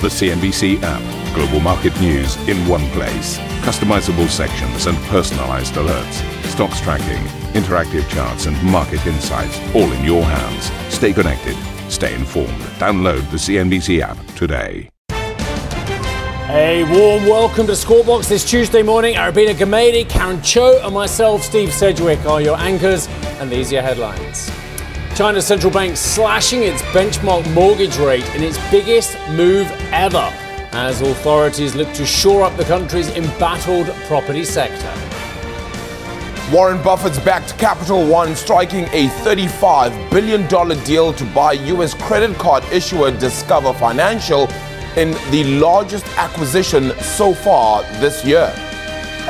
The CNBC app. Global market news in one place. Customizable sections and personalized alerts. Stocks tracking, interactive charts, and market insights all in your hands. Stay connected. Stay informed. Download the CNBC app today. A warm welcome to Squawk Box this Tuesday morning. Arabile Gumede, Karen Tso, and myself, Steve Sedgwick, are your anchors, and these are your headlines. China's central bank slashing its benchmark mortgage rate in its biggest move ever as authorities look to shore up the country's embattled property sector. Warren Buffett's backed Capital One striking a $35 billion deal to buy U.S. credit card issuer Discover Financial in the largest acquisition so far this year.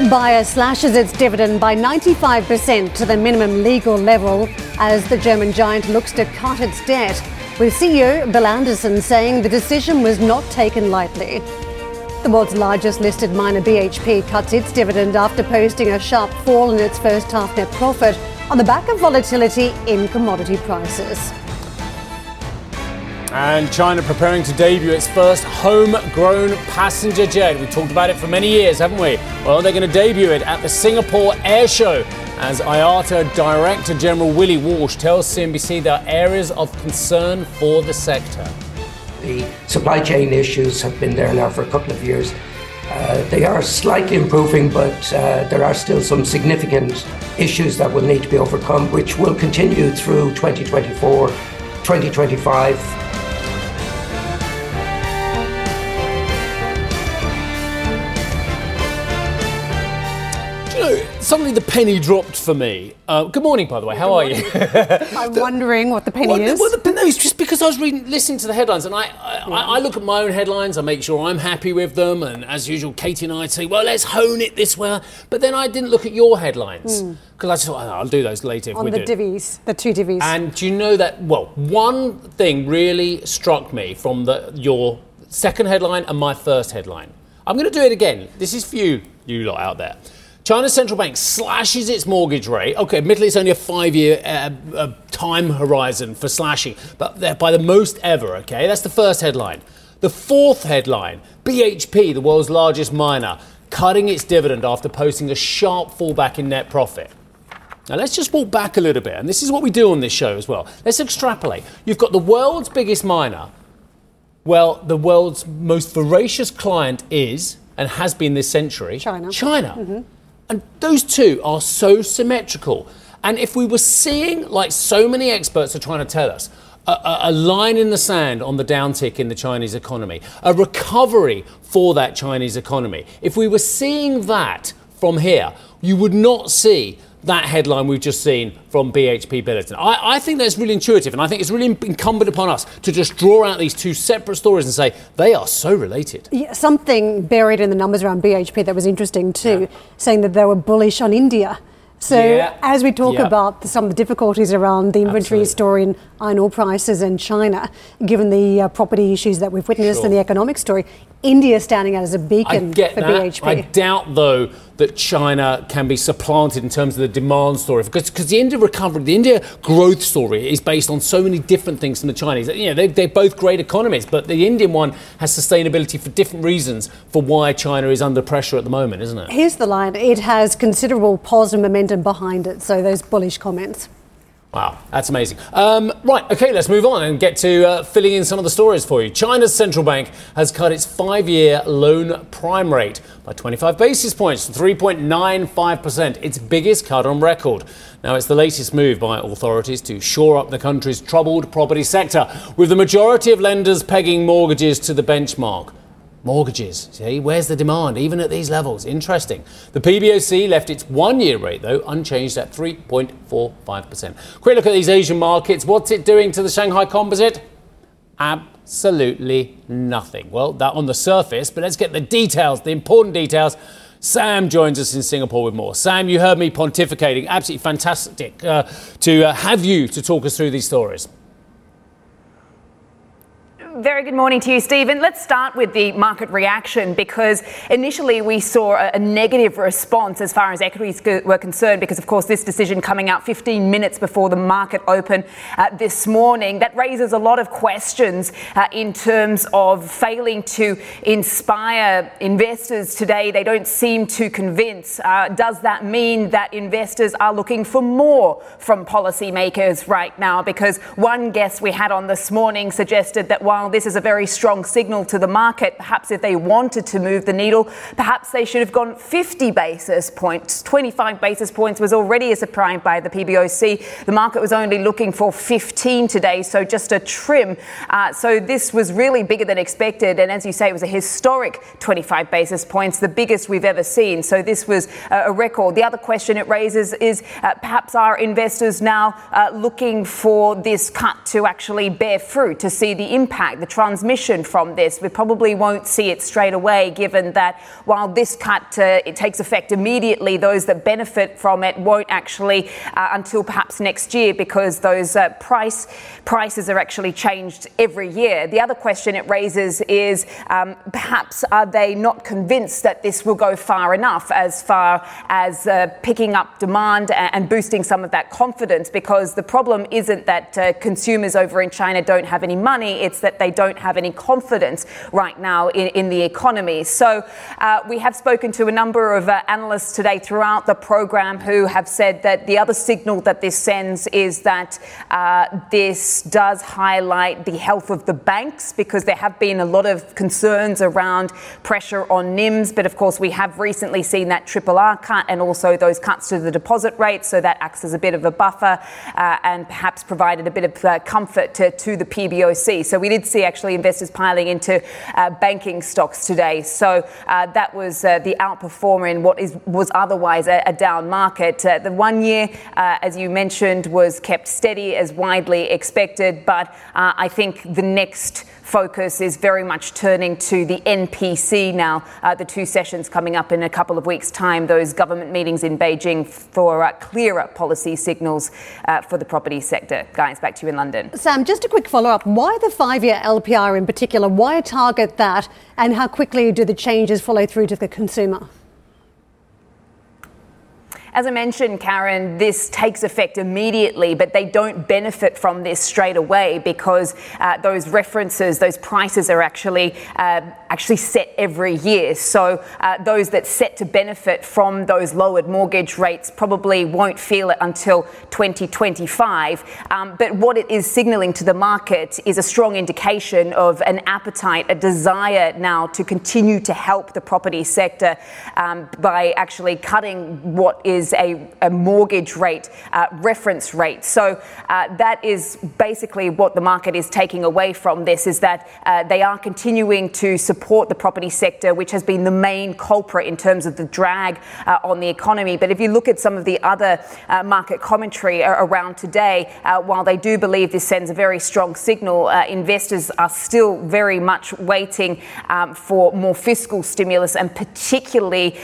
Bayer slashes its dividend by 95% to the minimum legal level as the German giant looks to cut its debt, with CEO Bill Anderson saying the decision was not taken lightly. The world's largest listed miner BHP cuts its dividend after posting a sharp fall in its first half net profit on the back of volatility in commodity prices. And China preparing to debut its first homegrown passenger jet. We've talked about it for many years, haven't we? Well, they're going to debut it at the Singapore Air Show as IATA Director General Willie Walsh tells CNBC there are areas of concern for the sector. The supply chain issues have been there now for a couple of years. Uh, they are slightly improving, but uh, there are still some significant issues that will need to be overcome, which will continue through 2024, 2025. Suddenly the penny dropped for me. Uh, good morning, by the way. How are you? I'm wondering what the penny well, is. Well, the, no, it's just because I was reading, listening to the headlines, and I, I, I, I, look at my own headlines. I make sure I'm happy with them, and as usual, Katie and I say, "Well, let's hone it this way." But then I didn't look at your headlines because mm. I just thought, oh, "I'll do those later." On the do. divvies, the two divvies. And do you know that? Well, one thing really struck me from the your second headline and my first headline. I'm going to do it again. This is for you, you lot out there. China's central bank slashes its mortgage rate. Okay, admittedly, it's only a five year uh, uh, time horizon for slashing, but they're by the most ever, okay? That's the first headline. The fourth headline BHP, the world's largest miner, cutting its dividend after posting a sharp fallback in net profit. Now, let's just walk back a little bit, and this is what we do on this show as well. Let's extrapolate. You've got the world's biggest miner. Well, the world's most voracious client is, and has been this century, China. China. Mm-hmm. And those two are so symmetrical. And if we were seeing, like so many experts are trying to tell us, a, a, line in the sand on the downtick in the Chinese economy, a recovery for that Chinese economy, if we were seeing that from here, you would not see that headline we've just seen from BHP Billiton. I, I, think that's really intuitive, and I think it's really incumbent upon us to just draw out these two separate stories and say they are so related. Yeah, something buried in the numbers around BHP that was interesting too, yeah. saying that they were bullish on India. So yeah. as we talk about some of the difficulties around the inventory Absolutely. story in iron ore prices in China, given the uh, property issues that we've witnessed sure. and the economic story, India standing out as a beacon for that. BHP. I doubt, though, that China can be supplanted in terms of the demand story because because the India recovery, the India growth story is based on so many different things from the Chinese. You know, they, they're both great economies, but the Indian one has sustainability for different reasons for why China is under pressure at the moment, isn't it? Here's the line: it has considerable positive momentum behind it. So those bullish comments. Wow, that's amazing. Um, right, okay, let's move on and get to uh, filling in some of the stories for you. China's central bank has cut its five year loan prime rate by 25 basis points to 3.95%, its biggest cut on record. Now, it's the latest move by authorities to shore up the country's troubled property sector, with the majority of lenders pegging mortgages to the benchmark mortgages. See, where's the demand, even at these levels? Interesting. The PBOC left its one year rate, though, unchanged at 3.45%. Quick look at these Asian markets. What's it doing to the Shanghai Composite? Absolutely nothing. Well, that on the surface, but let's get the details, the important details. Sam joins us in Singapore with more. Sam, you heard me pontificating. Absolutely fantastic uh, to uh, have you to talk us through these stories. Very good morning to you, Stephen. Let's start with the market reaction because initially we saw a, negative response as far as equities were concerned because, of course, this decision coming out 15 minutes before the market open uh, this morning. That raises a lot of questions uh, in terms of failing to inspire investors today. They don't seem to convince. Uh, does that mean that investors are looking for more from policymakers right now? Because one guest we had on this morning suggested that while this is a very strong signal to the market, perhaps if they wanted to move the needle, perhaps they should have gone 50 basis points. 25 basis points was already a surprise by the PBOC. The market was only looking for 15 today, so just a trim. Uh, so this was really bigger than expected. And as you say, it was a historic 25 basis points, the biggest we've ever seen. So this was a record. The other question it raises is uh, perhaps are investors now uh, looking for this cut to actually bear fruit, to see the impact, the transmission from this. We probably won't see it straight away, given that while this cut uh, it takes effect immediately, those that benefit from it won't actually uh, until perhaps next year because those uh, price prices are actually changed every year. The other question it raises is um, perhaps are they not convinced that this will go far enough as far as uh, picking up demand and, boosting some of that confidence? Because the problem isn't that uh, consumers over in China don't have any money, it's that they don't have any confidence right now in, in the economy. So uh, we have spoken to a number of uh, analysts today throughout the program who have said that the other signal that this sends is that uh, this does highlight the health of the banks because there have been a lot of concerns around pressure on NIMS. But of course, we have recently seen that triple R cut and also those cuts to the deposit rate. So that acts as a bit of a buffer uh, and perhaps provided a bit of uh, comfort to, to the PBOC. So we did see actually investors piling into uh, banking stocks today. So uh, that was uh, the outperformer in what is, was otherwise a, a down market. Uh, the one year, as you mentioned, was kept steady as widely expected, but I think the next focus is very much turning to the NPC now, uh, the two sessions coming up in a couple of weeks' time, those government meetings in Beijing for uh, clearer policy signals uh, for the property sector. Guys, back to you in London. Sam, just a quick follow up. Why the five year LPR in particular? Why target that? And how quickly do the changes follow through to the consumer? As I mentioned, Karen, this takes effect immediately, but they don't benefit from this straight away because uh, those references, those prices are actually uh, actually set every year. So uh, those that set to benefit from those lowered mortgage rates probably won't feel it until 2025. Um, but what it is signalling to the market is a strong indication of an appetite, a desire now to continue to help the property sector um, by actually cutting what is is a, a mortgage rate uh, reference rate. So uh, that is basically what the market is taking away from this is that uh, they are continuing to support the property sector, which has been the main culprit in terms of the drag uh, on the economy. But if you look at some of the other uh, market commentary around today, uh, while they do believe this sends a very strong signal, investors are still very much waiting um, for more fiscal stimulus and particularly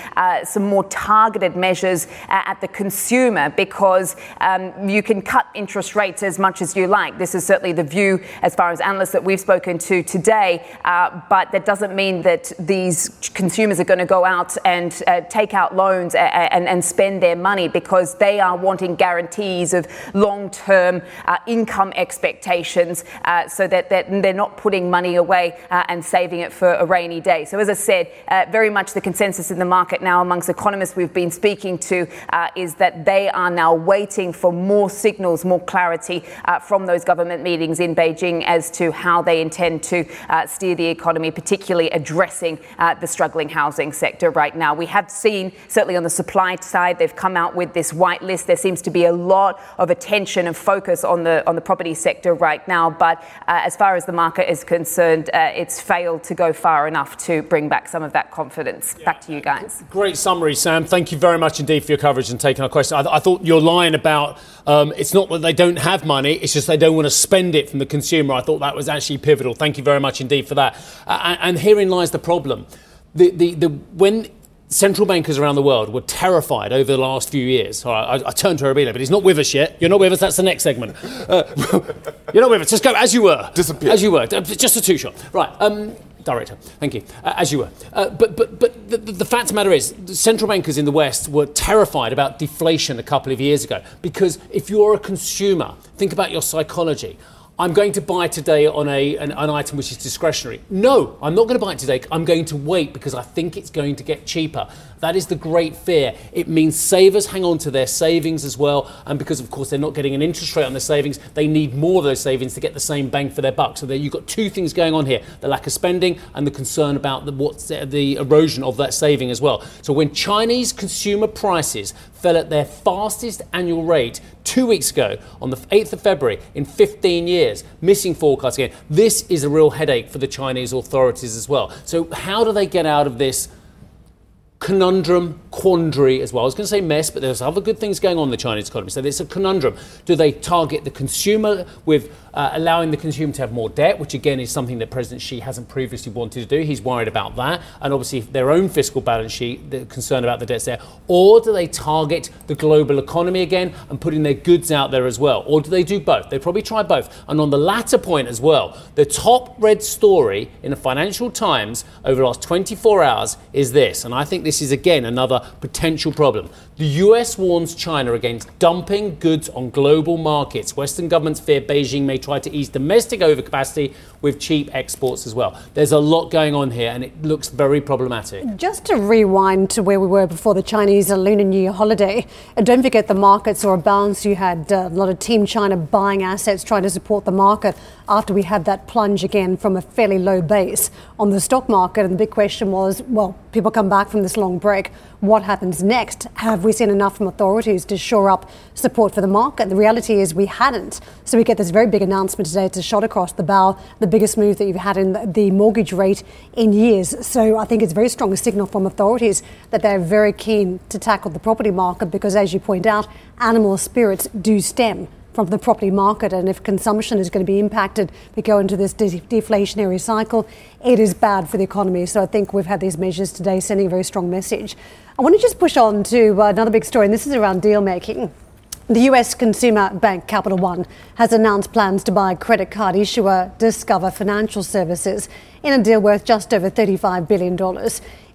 some more targeted measures at the consumer because um, you can cut interest rates as much as you like. This is certainly the view as far as analysts that we've spoken to today, uh, but that doesn't mean that these consumers are going to go out and uh, take out loans and, and, and, spend their money because they are wanting guarantees of long term uh, income expectations uh, so that, that, they're not putting money away uh, and saving it for a rainy day. So, as I said, uh, very much the consensus in the market now amongst economists we've been speaking to uh, is that they are now waiting for more signals, more clarity uh, from those government meetings in Beijing as to how they intend to uh, steer the economy, particularly addressing uh, the struggling housing sector right now. We have seen, certainly on the supply side, they've come out with this white list. There seems to be a lot of attention and focus on the on the property sector right now, but uh, as far as the market is concerned, uh, it's failed to go far enough to bring back some of that confidence. Yeah. Back to you guys. Great summary, Sam. Thank you very much indeed for your coverage and taking our question. I, I thought your line about um, it's not that they don't have money, it's just they don't want to spend it from the consumer. I thought that was actually pivotal. Thank you very much indeed for that. Uh, and, and herein lies the problem. The, the, the, when central bankers around the world were terrified over the last few years. All right, I, I turned to Arabile, but he's not with us yet. You're not with us. That's the next segment. Uh, you're not with us. Just go as you were. Disappear. As you were. Just a two shot. Right. Um, director, thank you. Uh, as you were. Uh, but but, but the, the fact of the matter is, central bankers in the West were terrified about deflation a couple of years ago because if you're a consumer, think about your psychology. I'm going to buy today on a, an, an, item which is discretionary. No, I'm not going to buy it today. I'm going to wait because I think it's going to get cheaper. That is the great fear. It means savers hang on to their savings as well. And because, of course, they're not getting an interest rate on their savings, they need more of those savings to get the same bang for their buck. So there you've got two things going on here the lack of spending and the concern about the, the erosion of that saving as well. So when Chinese consumer prices fell at their fastest annual rate two weeks ago on the 8th of February in 15 years, missing forecasts again. This is a real headache for the Chinese authorities as well. So, how do they get out of this? Conundrum, quandary as well. I was going to say mess, but there's other good things going on in the Chinese economy. So it's a conundrum. Do they target the consumer with uh, allowing the consumer to have more debt, which again is something that President Xi hasn't previously wanted to do? He's worried about that. And obviously, their own fiscal balance sheet, they're concerned about the debts there. Or do they target the global economy again and putting their goods out there as well? Or do they do both? They probably try both. And on the latter point as well, the top read story in the Financial Times over the last 24 hours is this. And I think this is again another potential problem. The US warns China against dumping goods on global markets. Western governments fear Beijing may try to ease domestic overcapacity with cheap exports as well. There's a lot going on here and it looks very problematic. Just to rewind to where we were before the Chinese Lunar New Year holiday, don't forget the markets saw a bounce. You had uh, a lot of Team China buying assets, trying to support the market after we had that plunge again from a fairly low base on the stock market. And the big question was well, people come back from this long break. What happens next? Have we seen enough from authorities to shore up support for the market? The reality is we hadn't. So we get this very big announcement today. It's a shot across the bow, the biggest move that you've had in the mortgage rate in years. So I think it's a very strong signal from authorities that they're very keen to tackle the property market because, as you point out, animal spirits do stem from the property market. And if consumption is going to be impacted, we go into this de- deflationary cycle, it is bad for the economy. So I think we've had these measures today sending a very strong message. I want to just push on to uh, another big story, and this is around deal making. The US consumer bank Capital One has announced plans to buy credit card issuer Discover Financial Services in a deal worth just over $35 billion.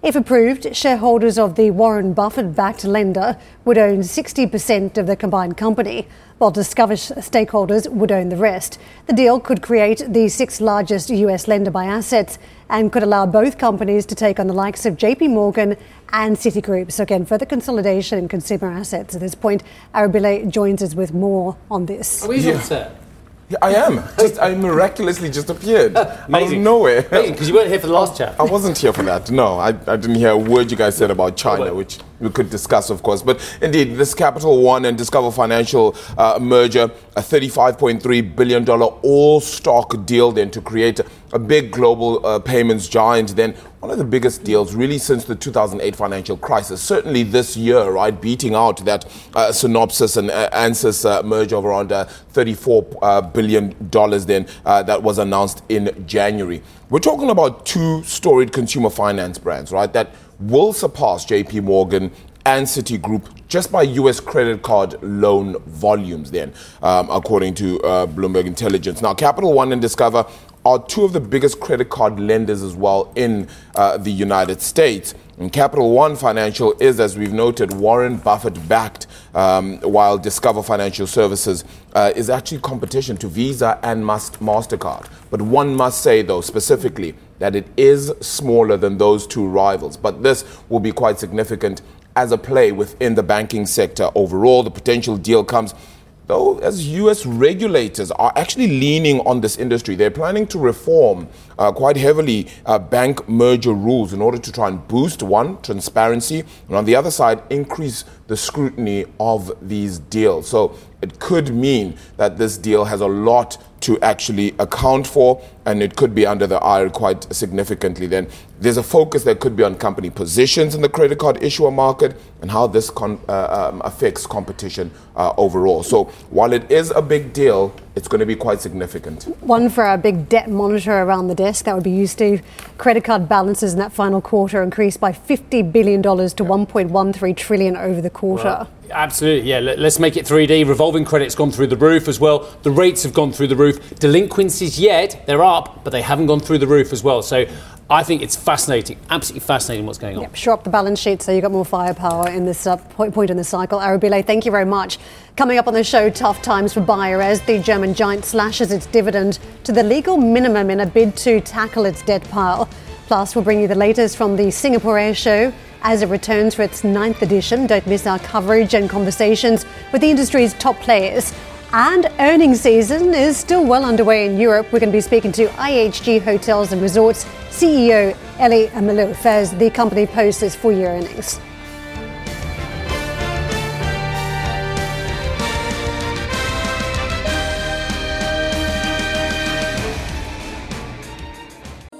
If approved, shareholders of the Warren Buffett backed lender would own 60% of the combined company, while Discover stakeholders would own the rest. The deal could create the sixth largest US lender by assets and could allow both companies to take on the likes of JP Morgan and Citigroup. So, again, further consolidation in consumer assets. At this point, Arabile joins us with more on this. Are we yeah. set? Yeah, I am. Just I miraculously just appeared Amazing. out of nowhere. Because you weren't here for the last chat. I wasn't here for that. No, I, I didn't hear a word you guys said about China, which we could discuss, of course. But indeed, this Capital One and Discover Financial uh, merger, a $35.3 billion all stock deal, then to create a, big global uh, payments giant, then one of the biggest deals really since the 2008 financial crisis. Certainly this year, right, beating out that uh, and uh, Ansys uh, merger of around uh, $34 uh, then uh, that was announced in January. We're talking about two storied consumer finance brands, right, that will surpass JP Morgan and Citigroup just by US credit card loan volumes, then, um, according to uh, Bloomberg Intelligence. Now, Capital One and Discover are two of the biggest credit card lenders as well in uh, the United States. And Capital One Financial is, as we've noted, Warren Buffett backed, um, while Discover Financial Services uh, is actually competition to Visa and MasterCard. But one must say, though, specifically, that it is smaller than those two rivals. But this will be quite significant as a play within the banking sector overall. The potential deal comes though, as US regulators are actually leaning on this industry. They're planning to reform uh, quite heavily uh, bank merger rules in order to try and boost one, transparency, and on the other side, increase the scrutiny of these deals. So it could mean that this deal has a lot to actually account for and it could be under the eye quite significantly, then there's a focus that could be on company positions in the credit card issuer market and how this con- uh, um, affects competition uh, overall. So while it is a big deal, it's going to be quite significant. One for our big debt monitor around the desk, that would be you, Steve. Credit card balances in that final quarter increased by $50 billion to 1.13 trillion over the quarter. Well, absolutely, yeah. Let's make it 3D. Revolving credit's gone through the roof as well. The rates have gone through the roof. Delinquencies yet, they're up, but they haven't gone through the roof as well. So I think it's fascinating, absolutely fascinating what's going on. Yep, shore up the balance sheet so you've got more firepower in this uh, point in the cycle. Arabile, thank you very much. Coming up on the show, tough times for Bayer as the German giant slashes its dividend to the legal minimum in a bid to tackle its debt pile. Plus, we'll bring you the latest from the Singapore Air Show as it returns for its ninth edition. Don't miss our coverage and conversations with the industry's top players. And earnings season is still well underway in Europe. We're going to be speaking to IHG Hotels and Resorts CEO Elie Maalouf as the company posts its full year earnings.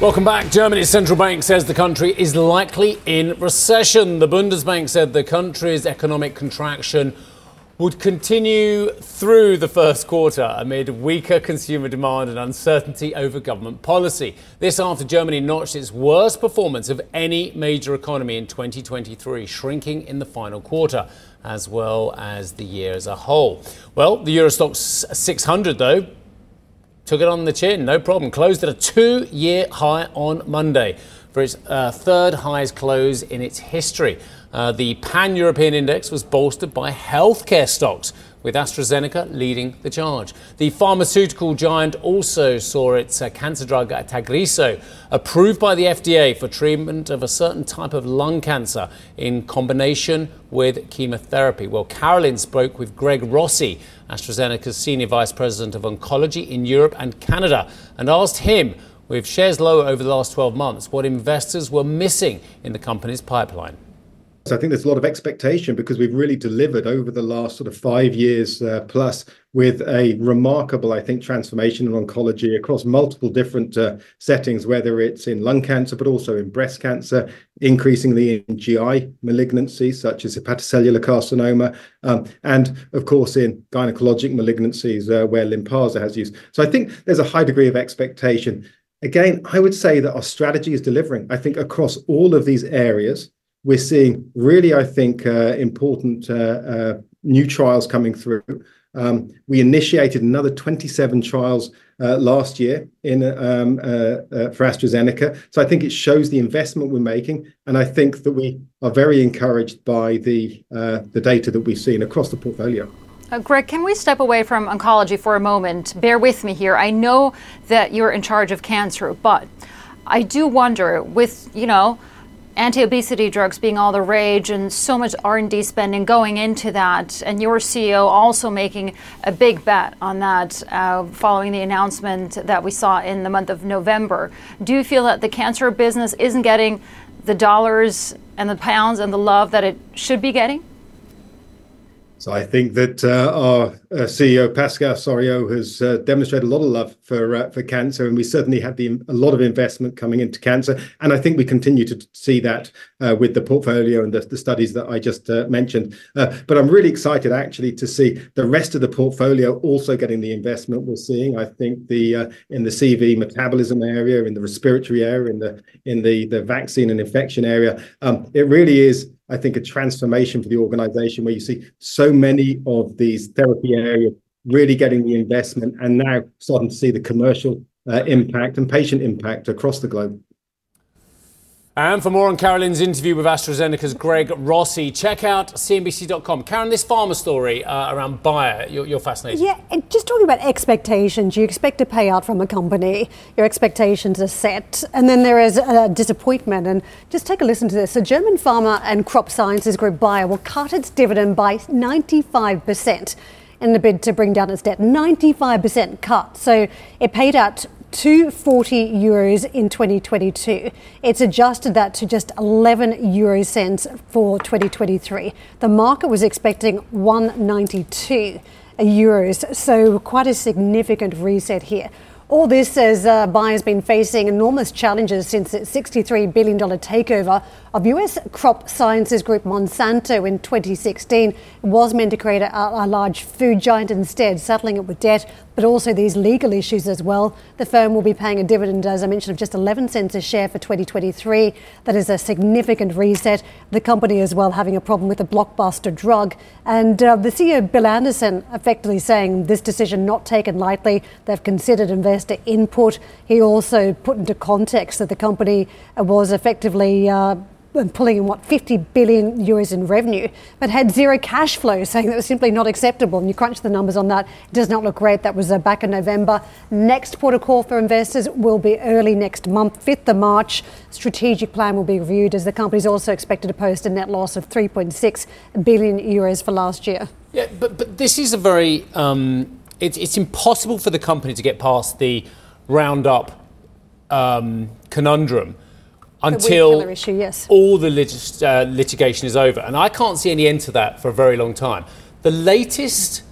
Welcome back. Germany's central bank says the country is likely in recession. The Bundesbank said the country's economic contraction would continue through the first quarter amid weaker consumer demand and uncertainty over government policy. This after Germany notched its worst performance of any major economy in 2023, shrinking in the final quarter as well as the year as a whole. Well, the Euro Stoxx 600 though took it on the chin, no problem. Closed at a two year high on Monday for its uh, third highest close in its history. Uh, the pan European index was bolstered by healthcare stocks, with AstraZeneca leading the charge. The pharmaceutical giant also saw its uh, cancer drug Tagrisso approved by the FDA for treatment of a certain type of lung cancer in combination with chemotherapy. Well, Carolin spoke with Greg Rossi, AstraZeneca's senior vice president of oncology in Europe and Canada, and asked him, with shares lower over the last 12 months, what investors were missing in the company's pipeline. So I think there's a lot of expectation because we've really delivered over the last sort of five years uh, plus with a remarkable, I think, transformation in oncology across multiple different uh, settings, whether it's in lung cancer, but also in breast cancer, increasingly in GI malignancies such as hepatocellular carcinoma, um, and of course in gynecologic malignancies uh, where Lynparza has used. So I think there's a high degree of expectation. Again, I would say that our strategy is delivering. I think across all of these areas, we're seeing really, I think, uh, important uh, uh, new trials coming through. Um, we initiated another 27 trials last year um, for AstraZeneca. So I think it shows the investment we're making, and I think that we are very encouraged by the data that we've seen across the portfolio. Greg, can we step away from oncology for a moment? Bear with me here. I know that you're in charge of cancer, but I do wonder with, you know, anti-obesity drugs being all the rage and so much r&d spending going into that. And your ceo also making a big bet on that uh, following the announcement that we saw in the month of november. Do you feel that the cancer business isn't getting the dollars and the pounds and the love that it should be getting so I think that uh, our uh, CEO Pascal Soriot has uh, demonstrated a lot of love for uh, for cancer, and we certainly have the, a lot of investment coming into cancer. And I think we continue to see that uh, with the portfolio and the, the studies that I just uh, mentioned. but I'm really excited actually to see the rest of the portfolio also getting the investment we're seeing. I think the in the CV metabolism area, in the respiratory area, in the in the the vaccine and infection area, um, it really is I think, a transformation for the organization where you see so many of these therapy areas really getting the investment and now starting to see the commercial uh, impact and patient impact across the globe. And for more on Carolin's interview with AstraZeneca's Greg Rossi, check out CNBC.com. Karen, this Pharma story uh, around Bayer, you're, you're, fascinated. Yeah, just talking about expectations. You expect a payout from a company, your expectations are set, and then there is a disappointment. And just take a listen to this. The German Pharma and Crop Sciences Group Bayer will cut its dividend by 95% in the bid to bring down its debt. 95% cut. So it paid out 240 euros in 2022. It's adjusted that to just 11 euro cents for 2023. The market was expecting 192 euros, so quite a significant reset here. All this as uh, has been facing enormous challenges since its $63 billion takeover of US crop sciences group Monsanto in 2016. It was meant to create a, a large food giant instead, settling it with debt but also these legal issues as well. The firm will be paying a dividend, as I mentioned, of just 11 cents a share for 2023. That is a significant reset. The company as well having a problem with a blockbuster drug. And uh, the CEO, Bill Anderson, effectively saying this decision not taken lightly. They've considered investor input. He also put into context that the company was effectively. Uh, pulling in what 50 billion euros in revenue, but had zero cash flow, saying that was simply not acceptable. And you crunch the numbers on that, it does not look great. That was uh, back in November. Next port of call for investors will be early next month, 5th of March. Strategic plan will be reviewed as the company is also expected to post a net loss of 3.6 billion euros for last year. Yeah, but but this is a very um, it's it's impossible for the company to get past the Roundup um, conundrum until issue, yes. all the lit- uh, litigation is over. And I can't see any end to that for a very long time. The latest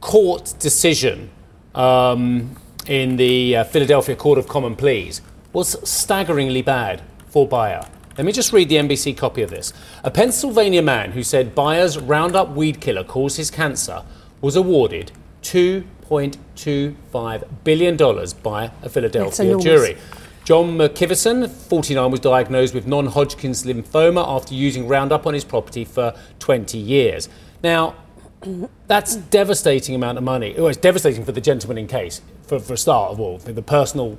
court decision um, in the uh, Philadelphia Court of Common Pleas was staggeringly bad for Bayer. Let me just read the NBC copy of this. A Pennsylvania man who said Bayer's Roundup weed killer causes cancer was awarded $2.25 billion by a Philadelphia jury. John McKivison, 49, was diagnosed with non Hodgkin's lymphoma after using Roundup on his property for 20 years. Now, that's devastating amount of money. Well, it's devastating for the gentleman in case, for, for a start of all, for the personal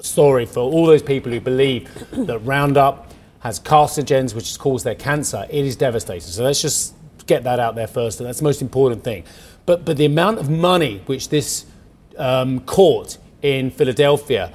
story for all those people who believe that Roundup has carcinogens which has caused their cancer. It is devastating. So let's just get that out there first, and that's the most important thing. But, but the amount of money which this um, court in Philadelphia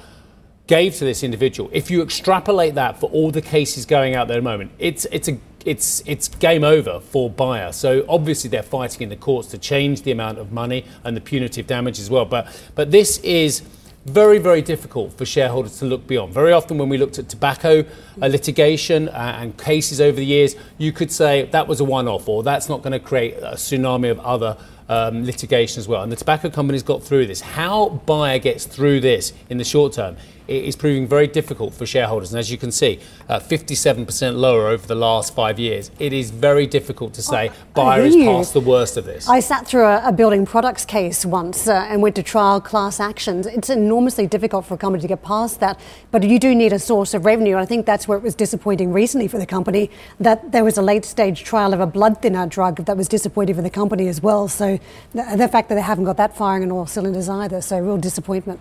gave to this individual, if you extrapolate that for all the cases going out there at the moment, it's it's a it's it's game over for Bayer. So obviously they're fighting in the courts to change the amount of money and the punitive damage as well. But but this is very, very difficult for shareholders to look beyond. Very often, when we looked at tobacco uh, litigation uh, and cases over the years, you could say that was a one off or that's not going to create a tsunami of other um, litigation as well. And the tobacco companies got through this. How Bayer gets through this in the short term is proving very difficult for shareholders. And as you can see, uh, 57% lower over the last five years. It is very difficult to say Bayer is past the worst of this. I sat through a, a building products case once uh, and went to trial class actions. It's enormously difficult for a company to get past that, but you do need a source of revenue. I think that's where it was disappointing recently for the company that there was a late stage trial of a blood thinner drug that was disappointing for the company as well. So the, the fact that they haven't got that firing on all cylinders either, so real disappointment.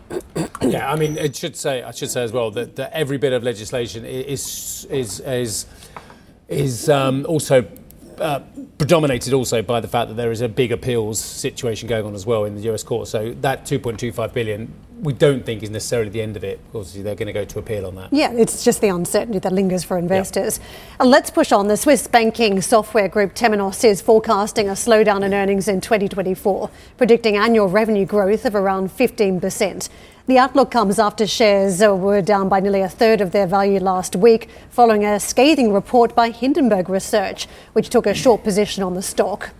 yeah, I mean, it should say I should say as well that, that every bit of legislation is is is is um, also uh, predominated also by the fact that there is a big appeals situation going on as well in the US court. So that 2.25 billion, we don't think is necessarily the end of it. Obviously, they're going to go to appeal on that. Yeah, it's just the uncertainty that lingers for investors. Yeah. Uh, let's push on. The Swiss banking software group Temenos is forecasting a slowdown in earnings in 2024, predicting annual revenue growth of around 15 percent. The outlook comes after shares were down by nearly a third of their value last week, following a scathing report by Hindenburg Research, which took a short position on the stock.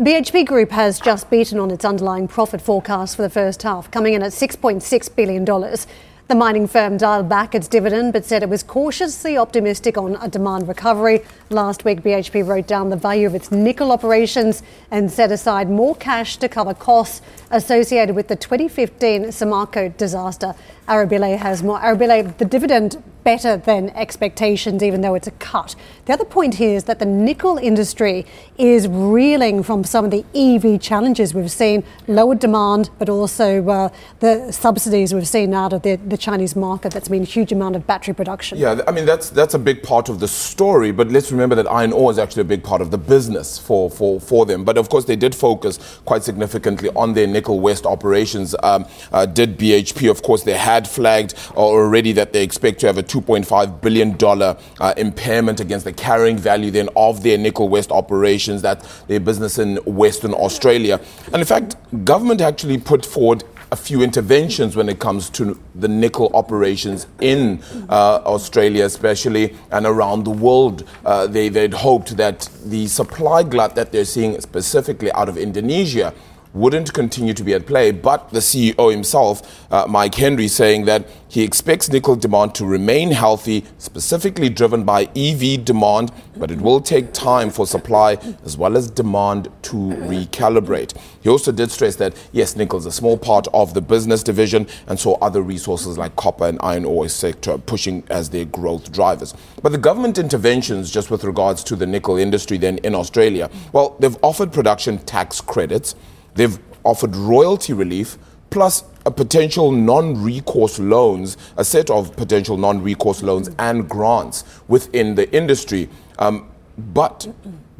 BHP Group has just beaten on its underlying profit forecast for the first half, coming in at $6.6 billion. The mining firm dialed back its dividend but said it was cautiously optimistic on a demand recovery Last week, BHP wrote down the value of its nickel operations and set aside more cash to cover costs associated with the 2015 Samarco disaster. Arabile has more. Arabile, the dividend better than expectations, even though it's a cut. The other point here is that the nickel industry is reeling from some of the EV challenges we've seen, lower demand, but also uh, the subsidies we've seen out of the, the Chinese market. That's been a huge amount of battery production. Yeah, I mean that's that's a big part of the story. But let's remember that iron ore is actually a big part of the business for for, for them. But of course, they did focus quite significantly on their nickel west operations. Um, uh, did BHP? Of course, they had flagged already that they expect to have a $2.5 billion uh, impairment against the carrying value then of their Nickel West operations, that their business in Western Australia. And in fact, government actually put forward a few interventions when it comes to the nickel operations in uh, Australia, especially and around the world. Uh, they, they'd hoped that the supply glut that they're seeing specifically out of Indonesia wouldn't continue to be at play. But the CEO himself, uh, Mike Henry, saying that he expects nickel demand to remain healthy, specifically driven by EV demand, but it will take time for supply as well as demand to recalibrate. He also did stress that, yes, nickel is a small part of the business division, and so other resources like copper and iron ore sector pushing as their growth drivers. But the government interventions, just with regards to the nickel industry then in Australia, well, they've offered production tax credits. They've offered royalty relief plus a potential non-recourse loans, a set of potential non-recourse loans and grants within the industry. Um, but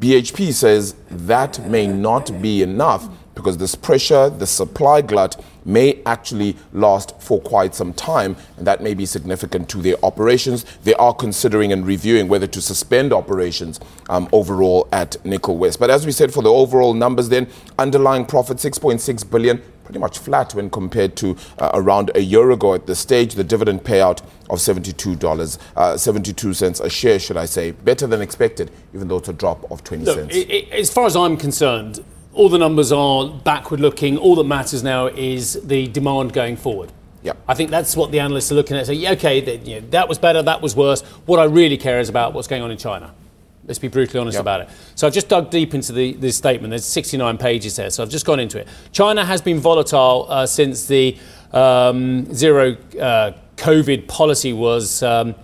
BHP says that may not be enough because this pressure, the supply glut, may actually last for quite some time, and that may be significant to their operations. They are considering and reviewing whether to suspend operations um, overall at Nickel West. But as we said, for the overall numbers, then underlying profit 6.6 billion. Pretty much flat when compared to uh, around a year ago at this stage. The dividend payout of $72, uh, 72 cents a share, should I say. Better than expected, even though it's a drop of 20 Look, cents. it, it, as far as I'm concerned, all the numbers are backward looking. All that matters now is the demand going forward. Yep. I think that's what the analysts are looking at. Say, yeah, okay, that, you know, that was better, that was worse. What I really care is about what's going on in China. Let's be brutally honest Yep. about it. So I've just dug deep into the, this statement. There's 69 pages there, so I've just gone into it. China has been volatile uh, since the um, zero uh, COVID policy was um,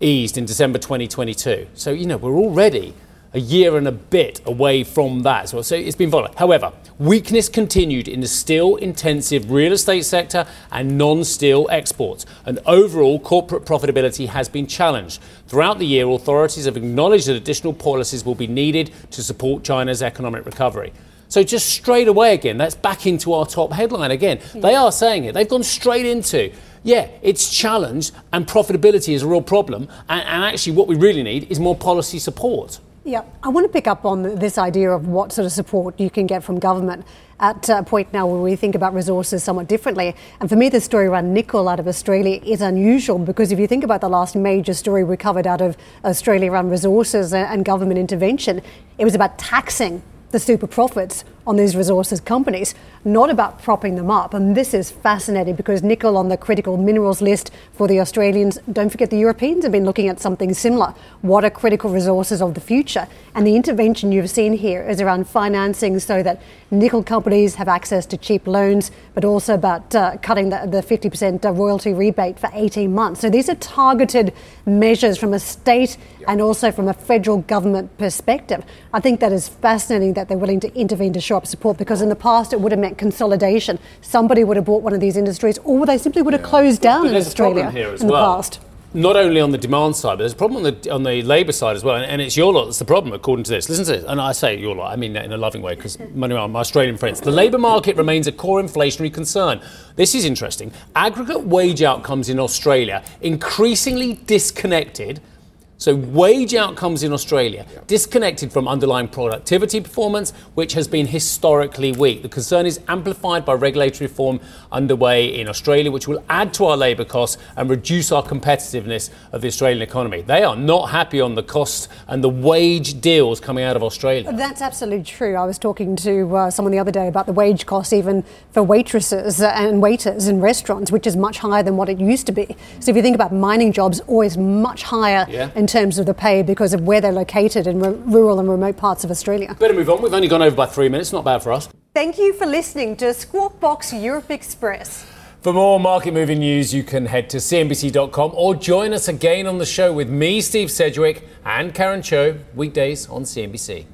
eased in December 2022. So, you know, we're already a year and a bit away from that. So, so it's been volatile. However, weakness continued in the steel intensive real estate sector and non steel exports. And overall, corporate profitability has been challenged. Throughout the year, authorities have acknowledged that additional policies will be needed to support China's economic recovery. So just straight away again, that's back into our top headline again. Hmm. They are saying it. They've gone straight into, yeah, it's challenged and profitability is a real problem. And, and actually, what we really need is more policy support. Yeah, I want to pick up on this idea of what sort of support you can get from government at a point now where we think about resources somewhat differently. And for me, the story around nickel out of Australia is unusual because if you think about the last major story we covered out of Australia around resources and government intervention, it was about taxing the super profits on these resources companies, not about propping them up. And this is fascinating because nickel on the critical minerals list for the Australians, don't forget the Europeans have been looking at something similar. What are critical resources of the future? And the intervention you've seen here is around financing so that nickel companies have access to cheap loans, but also about uh, cutting the, the 50% royalty rebate for 18 months. So these are targeted measures from a state and also from a federal government perspective. I think that is fascinating that they're willing to intervene to show up support because in the past it would have meant consolidation. Somebody would have bought one of these industries or they simply would have closed down But in Australia problem here as in the well. past. Not only on the demand side, but there's a problem on the on the labour side as well, and, and it's your lot that's the problem, according to this. Listen to this, and I say your lot, I mean that in a loving way, because my Australian friends. The labour market remains a core inflationary concern. This is interesting. Aggregate wage outcomes in Australia increasingly disconnected. So, wage outcomes in Australia disconnected from underlying productivity performance, which has been historically weak. The concern is amplified by regulatory reform underway in Australia, which will add to our labour costs and reduce our competitiveness of the Australian economy. They are not happy on the costs and the wage deals coming out of Australia. That's absolutely true. I was talking to uh, someone the other day about the wage costs, even for waitresses and waiters in restaurants, which is much higher than what it used to be. So if you think about mining jobs, always much higher Yeah. In in terms of the pay because of where they're located in r- rural and remote parts of Australia. Better move on. We've only gone over by three minutes. Not bad for us. Thank you for listening to Squawk Box Europe Express. For more market moving news, you can head to CNBC.com or join us again on the show with me, Steve Sedgwick, and Karen Tso, weekdays on CNBC.